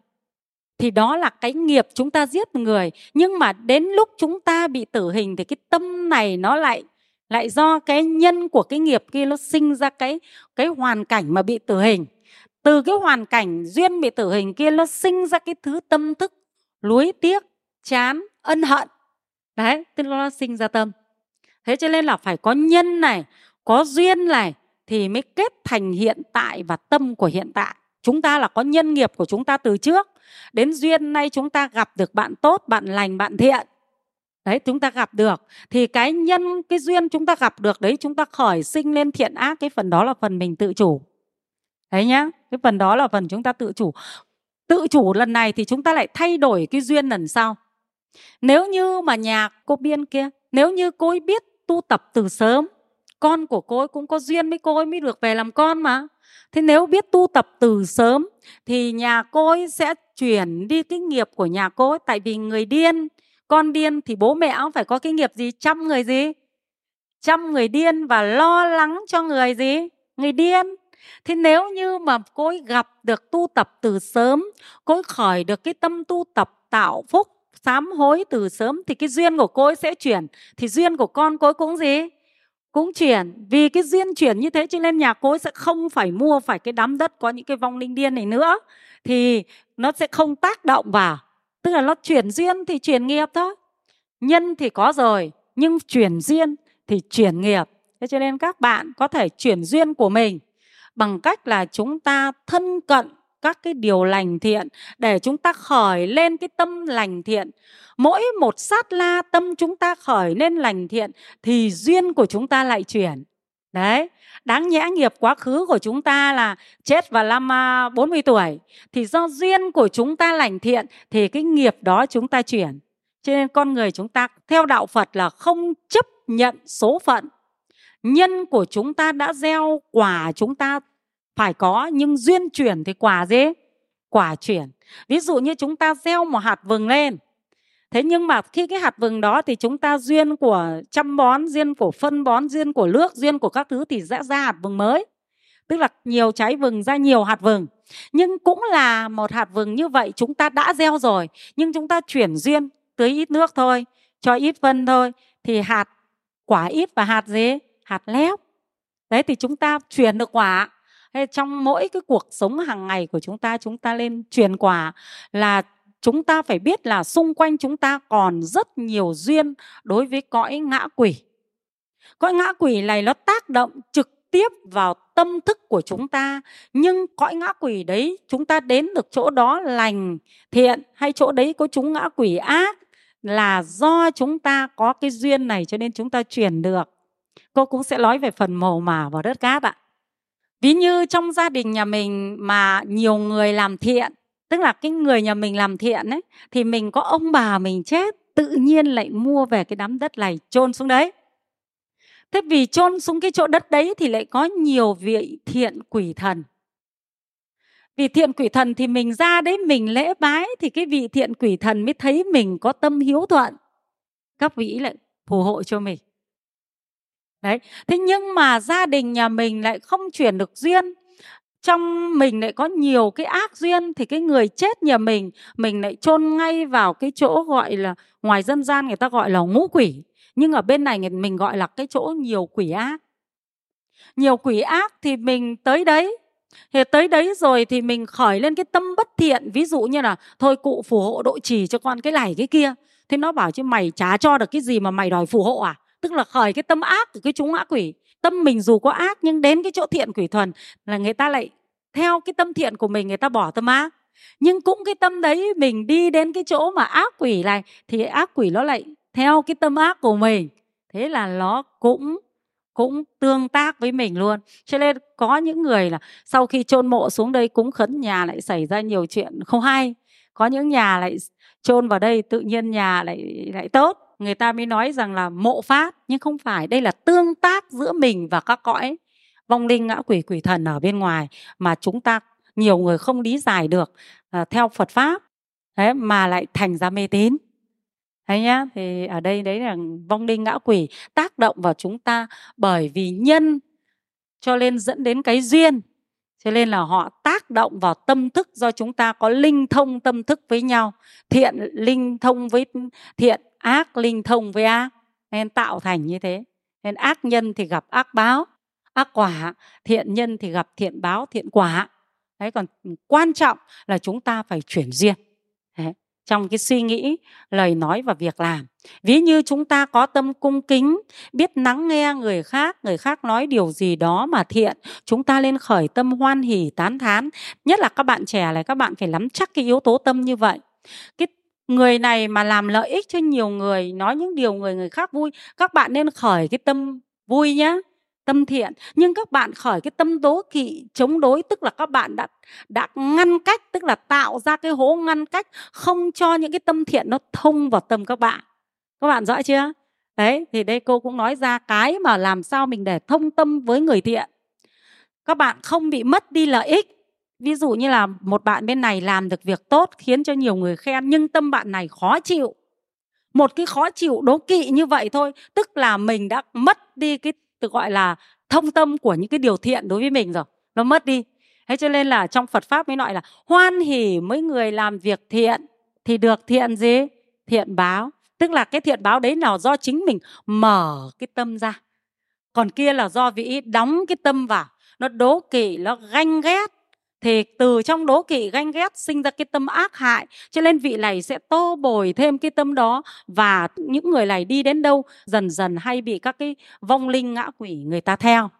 thì đó là cái nghiệp chúng ta giết người. Nhưng mà đến lúc chúng ta bị tử hình thì cái tâm này nó lại lại do cái nhân của cái nghiệp kia nó sinh ra cái cái hoàn cảnh mà bị tử hình. Từ cái hoàn cảnh duyên bị tử hình kia nó sinh ra cái thứ tâm thức, lúi tiếc, chán, ân hận. Đấy, tức là nó sinh ra tâm. Thế cho nên là phải có nhân này, có duyên này thì mới kết thành hiện tại và tâm của hiện tại. Chúng ta là có nhân nghiệp của chúng ta từ trước. Đến duyên nay chúng ta gặp được bạn tốt, bạn lành, bạn thiện. Đấy, chúng ta gặp được. Thì cái nhân, cái duyên chúng ta gặp được đấy, chúng ta khởi sinh lên thiện ác, cái phần đó là phần mình tự chủ. Đấy nhá, cái phần đó là phần chúng ta tự chủ. Tự chủ lần này thì chúng ta lại thay đổi cái duyên lần sau. Nếu như mà nhà cô biên kia, nếu như cô ấy biết tu tập từ sớm con của cô ấy cũng có duyên với cô ấy mới được về làm con mà. Thế nếu biết tu tập từ sớm thì nhà cô ấy sẽ chuyển đi cái nghiệp của nhà cô ấy. Tại vì người điên, con điên thì bố mẹ cũng phải có cái nghiệp gì? Chăm người gì? Chăm người điên và lo lắng cho người gì? Người điên. Thế nếu như mà cô ấy gặp được tu tập từ sớm, cô ấy khởi được cái tâm tu tập tạo phúc, sám hối từ sớm thì cái duyên của cô ấy sẽ chuyển. Thì duyên của con cô ấy cũng gì? Cũng chuyển, vì cái duyên chuyển như thế cho nên nhà cô ấy sẽ không phải mua phải cái đám đất có những cái vong linh điên này nữa. Thì nó sẽ không tác động vào. Tức là nó chuyển duyên thì chuyển nghiệp thôi. Nhân thì có rồi, nhưng chuyển duyên thì chuyển nghiệp. Thế cho nên các bạn có thể chuyển duyên của mình bằng cách là chúng ta thân cận các cái điều lành thiện để chúng ta khởi lên cái tâm lành thiện. Mỗi một sát la tâm chúng ta khởi lên lành thiện thì duyên của chúng ta lại chuyển. Đấy, đáng nhẽ nghiệp quá khứ của chúng ta là chết vào năm 40 tuổi thì do duyên của chúng ta lành thiện thì cái nghiệp đó chúng ta chuyển. Cho nên con người chúng ta theo đạo Phật là không chấp nhận số phận. Nhân của chúng ta đã gieo quả chúng ta phải có, nhưng duyên chuyển thì quả gì? Quả chuyển. Ví dụ như chúng ta gieo một hạt vừng lên. Thế nhưng mà khi cái hạt vừng đó thì chúng ta duyên của chăm bón, duyên của phân bón, duyên của nước, duyên của các thứ thì sẽ ra hạt vừng mới. Tức là nhiều trái vừng ra nhiều hạt vừng. Nhưng cũng là một hạt vừng như vậy chúng ta đã gieo rồi, nhưng chúng ta chuyển duyên tưới ít nước thôi, cho ít phân thôi, thì hạt quả ít và hạt gì? Hạt lép. Đấy, thì chúng ta chuyển được quả trong mỗi cái cuộc sống hàng ngày của chúng ta chúng ta lên truyền quả là chúng ta phải biết là xung quanh chúng ta còn rất nhiều duyên đối với cõi ngã quỷ. Cõi ngã quỷ này nó tác động trực tiếp vào tâm thức của chúng ta, nhưng cõi ngã quỷ đấy chúng ta đến được chỗ đó lành, thiện hay chỗ đấy có chúng ngã quỷ ác là do chúng ta có cái duyên này cho nên chúng ta truyền được. Cô cũng sẽ nói về phần màu mả và đất cát ạ ví như trong gia đình nhà mình mà nhiều người làm thiện, tức là cái người nhà mình làm thiện ấy, thì mình có ông bà mình chết, tự nhiên lại mua về cái đám đất này chôn xuống đấy. Thế vì chôn xuống cái chỗ đất đấy thì lại có nhiều vị thiện quỷ thần. Vì thiện quỷ thần thì mình ra đấy mình lễ bái thì cái vị thiện quỷ thần mới thấy mình có tâm hiếu thuận. Các vị lại phù hộ cho mình đấy, thế nhưng mà gia đình nhà mình lại không chuyển được duyên. Trong mình lại có nhiều cái ác duyên thì cái người chết nhà mình mình lại chôn ngay vào cái chỗ gọi là, ngoài dân gian người ta gọi là ngũ quỷ. Nhưng ở bên này mình gọi là cái chỗ nhiều quỷ ác. Nhiều quỷ ác thì mình tới đấy. Thì tới đấy rồi thì mình khởi lên cái tâm bất thiện. Ví dụ như là, thôi cụ phù hộ, độ trì cho con cái này, cái kia. Thế nó bảo chứ, mày chả cho được cái gì mà mày đòi phù hộ à? Tức là khởi cái tâm ác của cái chúng ác quỷ. Tâm mình dù có ác nhưng đến cái chỗ thiện quỷ thuần là người ta lại theo cái tâm thiện của mình, người ta bỏ tâm ác. Nhưng cũng cái tâm đấy mình đi đến cái chỗ mà ác quỷ này thì ác quỷ nó lại theo cái tâm ác của mình. Thế là nó cũng cũng tương tác với mình luôn. Cho nên có những người là sau khi chôn mộ xuống đây cúng khấn, nhà lại xảy ra nhiều chuyện không hay. Có những nhà lại chôn vào đây tự nhiên nhà lại lại tốt người ta mới nói rằng là mộ phát nhưng không phải. Đây là tương tác giữa mình và các cõi. Vong linh ngã quỷ quỷ thần ở bên ngoài mà chúng ta nhiều người không lý giải được à, theo Phật pháp. Đấy mà lại thành ra mê tín. Thấy nhá thì ở đây đấy là vong linh ngã quỷ tác động vào chúng ta bởi vì nhân cho nên dẫn đến cái duyên cho nên là họ tác động vào tâm thức do chúng ta có linh thông tâm thức với nhau, thiện linh thông với, thiện ác linh thông với ác, nên tạo thành như thế. Nên ác nhân thì gặp ác báo, ác quả, thiện nhân thì gặp thiện báo, thiện quả. Đấy, còn quan trọng là chúng ta phải chuyển duyên trong cái suy nghĩ, lời nói và việc làm. Ví như chúng ta có tâm cung kính, biết lắng nghe người khác người khác nói điều gì đó mà thiện, chúng ta lên khởi tâm hoan hỉ tán thán. Nhất là các bạn trẻ này, các bạn phải nắm chắc cái yếu tố tâm như vậy. Cái người này mà làm lợi ích cho nhiều người, nói những điều người người khác vui, các bạn nên khởi cái tâm vui nhé tâm thiện. Nhưng các bạn khởi cái tâm đố kỵ, chống đối, tức là các bạn đã đã ngăn cách, tức là tạo ra cái hố ngăn cách, không cho những cái tâm thiện nó thông vào tâm các bạn. Các bạn rõ chưa? Đấy, thì đây cô cũng nói ra cái mà làm sao mình để thông tâm với người thiện. Các bạn không bị mất đi lợi ích. Ví dụ như là một bạn bên này làm được việc tốt, khiến cho nhiều người khen, nhưng tâm bạn này khó chịu. Một cái khó chịu đố kỵ như vậy thôi, tức là mình đã mất đi cái được gọi là, thông tâm của những cái điều thiện đối với mình rồi, nó mất đi. Thế cho nên là trong phật pháp mới nói là hoan hỉ mấy người làm việc thiện thì được thiện gì? Thiện báo. Tức là cái thiện báo đấy là do chính mình mở cái tâm ra. Còn kia là do vị đóng cái tâm vào. Nó đố kỵ, nó ganh ghét thì từ trong đố kỵ ganh ghét sinh ra cái tâm ác hại, cho nên vị này sẽ tô bồi thêm cái tâm đó và những người này đi đến đâu, dần dần hay bị các cái vong linh, ngã quỷ người ta theo.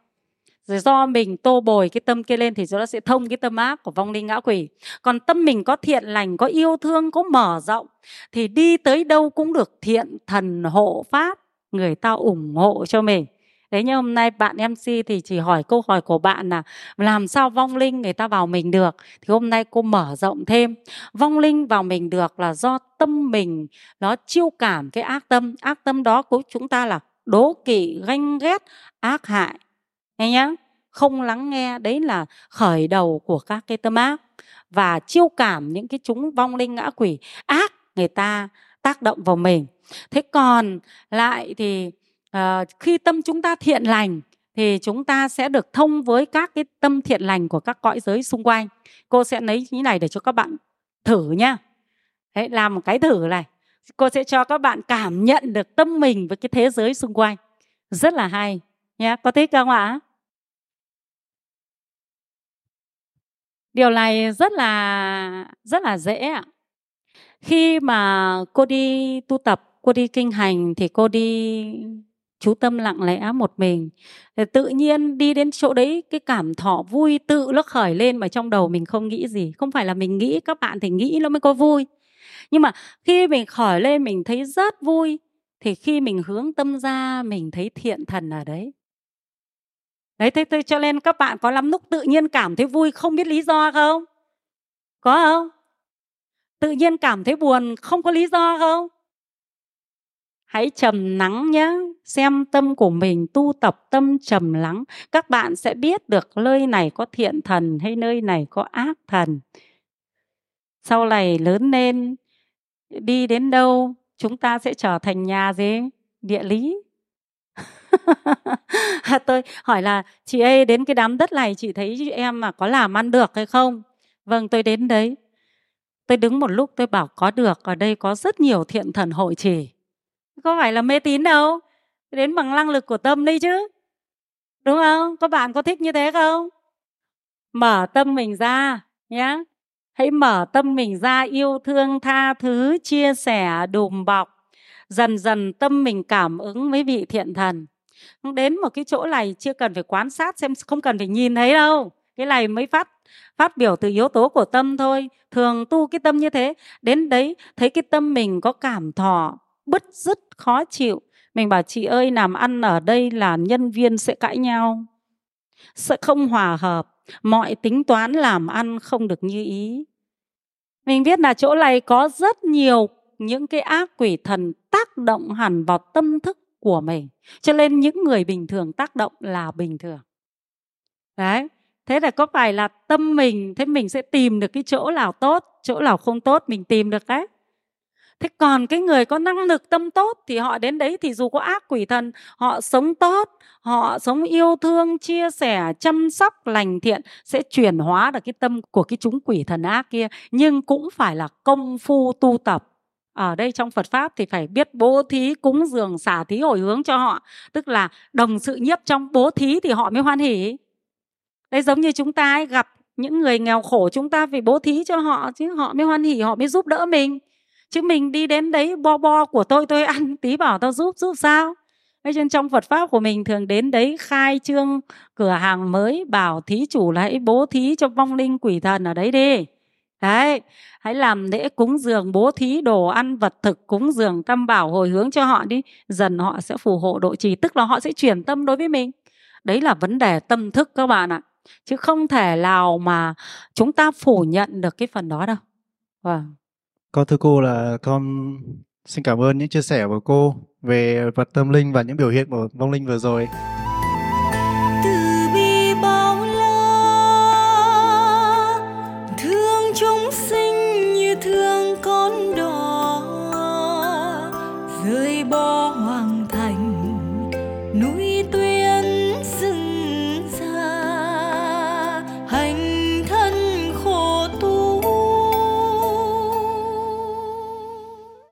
Rồi do mình tô bồi cái tâm kia lên thì nó sẽ thông cái tâm ác của vong linh, ngã quỷ. Còn tâm mình có thiện lành, có yêu thương, có mở rộng thì đi tới đâu cũng được thiện thần hộ pháp người ta ủng hộ cho mình. Thế nhưng hôm nay bạn MC thì chỉ hỏi câu hỏi của bạn là làm sao vong linh người ta vào mình được. Thì hôm nay cô mở rộng thêm. Vong linh vào mình được là do tâm mình nó chiêu cảm cái ác tâm. Ác tâm đó của chúng ta là đố kỵ, ganh ghét, ác hại. Nghe nhá. Không lắng nghe đấy là khởi đầu của các cái tâm ác. Và chiêu cảm những cái chúng vong linh ngã quỷ ác người ta tác động vào mình. Thế còn lại thì à, khi tâm chúng ta thiện lành thì chúng ta sẽ được thông với các cái tâm thiện lành của các cõi giới xung quanh. Cô sẽ lấy như này để cho các bạn thử nhá. Đấy, làm một cái thử này. Cô sẽ cho các bạn cảm nhận được tâm mình với cái thế giới xung quanh. Rất là hay nhé có thích không ạ? Điều này rất là rất là dễ ạ. Khi mà cô đi tu tập cô đi kinh hành thì cô đi chú tâm lặng lẽ một mình. Tự nhiên đi đến chỗ đấy cái cảm thọ vui tự nó khởi lên mà trong đầu mình không nghĩ gì. Không phải là mình nghĩ các bạn thì nghĩ nó mới có vui. Nhưng mà khi mình khởi lên mình thấy rất vui thì khi mình hướng tâm ra mình thấy thiện thần ở đấy. Đấy thế, thế cho nên các bạn có lắm lúc tự nhiên cảm thấy vui không biết lý do không? Có không? Tự nhiên cảm thấy buồn không có lý do không? Hãy trầm lắng nhé xem tâm của mình, tu tập tâm trầm lắng. Các bạn sẽ biết được nơi này có thiện thần hay nơi này có ác thần. Sau này lớn lên, đi đến đâu, chúng ta sẽ trở thành nhà gì? Địa lý. À, tôi hỏi là, chị ơi, đến cái đám đất này chị thấy em mà có làm ăn được hay không? Vâng tôi đến đấy. Tôi đứng một lúc, tôi bảo, có được, ở đây có rất nhiều thiện thần hội trì có phải là mê tín đâu? Đến bằng năng lực của tâm đi chứ. Đúng không? Các bạn có thích như thế không? Mở tâm mình ra nhé hãy mở tâm mình ra, yêu thương, tha thứ, chia sẻ, đùm bọc. Dần dần tâm mình cảm ứng với vị thiện thần. Đến một cái chỗ này chưa cần phải quan sát xem, không cần phải nhìn thấy đâu. Cái này mới phát phát biểu từ yếu tố của tâm thôi. Thường tu cái tâm như thế. Đến đấy, thấy cái tâm mình có cảm thọ bứt rứt, khó chịu. Mình bảo, chị ơi, làm ăn ở đây là nhân viên sẽ cãi nhau, sẽ không hòa hợp, mọi tính toán làm ăn không được như ý. Mình biết là chỗ này có rất nhiều những cái ác quỷ thần tác động hẳn vào tâm thức của mình, cho nên những người bình thường tác động là bình thường. Đấy, thế là có phải là tâm mình, thế mình sẽ tìm được cái chỗ nào tốt, chỗ nào không tốt mình tìm được đấy thế còn cái người có năng lực tâm tốt thì họ đến đấy thì dù có ác quỷ thần họ sống tốt họ sống yêu thương chia sẻ chăm sóc lành thiện sẽ chuyển hóa được cái tâm của cái chúng quỷ thần ác kia. Nhưng cũng phải là công phu tu tập. Ở đây trong Phật pháp thì phải biết bố thí cúng dường xả thí hồi hướng cho họ. Tức là đồng sự nhiếp trong bố thí thì họ mới hoan hỉ đây giống như chúng ta ấy, gặp những người nghèo khổ chúng ta phải bố thí cho họ chứ họ mới hoan hỉ họ mới giúp đỡ mình chứ mình đi đến đấy bo bo của tôi tôi ăn tí bảo tao giúp giúp sao Thế nên trong Phật pháp của mình thường đến đấy khai trương cửa hàng mới bảo thí chủ là hãy bố thí cho vong linh quỷ thần ở đấy đi. Đấy, hãy làm lễ cúng dường bố thí đồ ăn vật thực cúng dường tâm bảo hồi hướng cho họ đi. Dần họ sẽ phù hộ độ trì, tức là họ sẽ chuyển tâm đối với mình. Đấy là vấn đề tâm thức các bạn ạ. Chứ không thể nào mà chúng ta phủ nhận được cái phần đó đâu. Vâng. Con thưa cô là con xin cảm ơn những chia sẻ của cô về vật tâm linh và những biểu hiện của vong linh vừa rồi.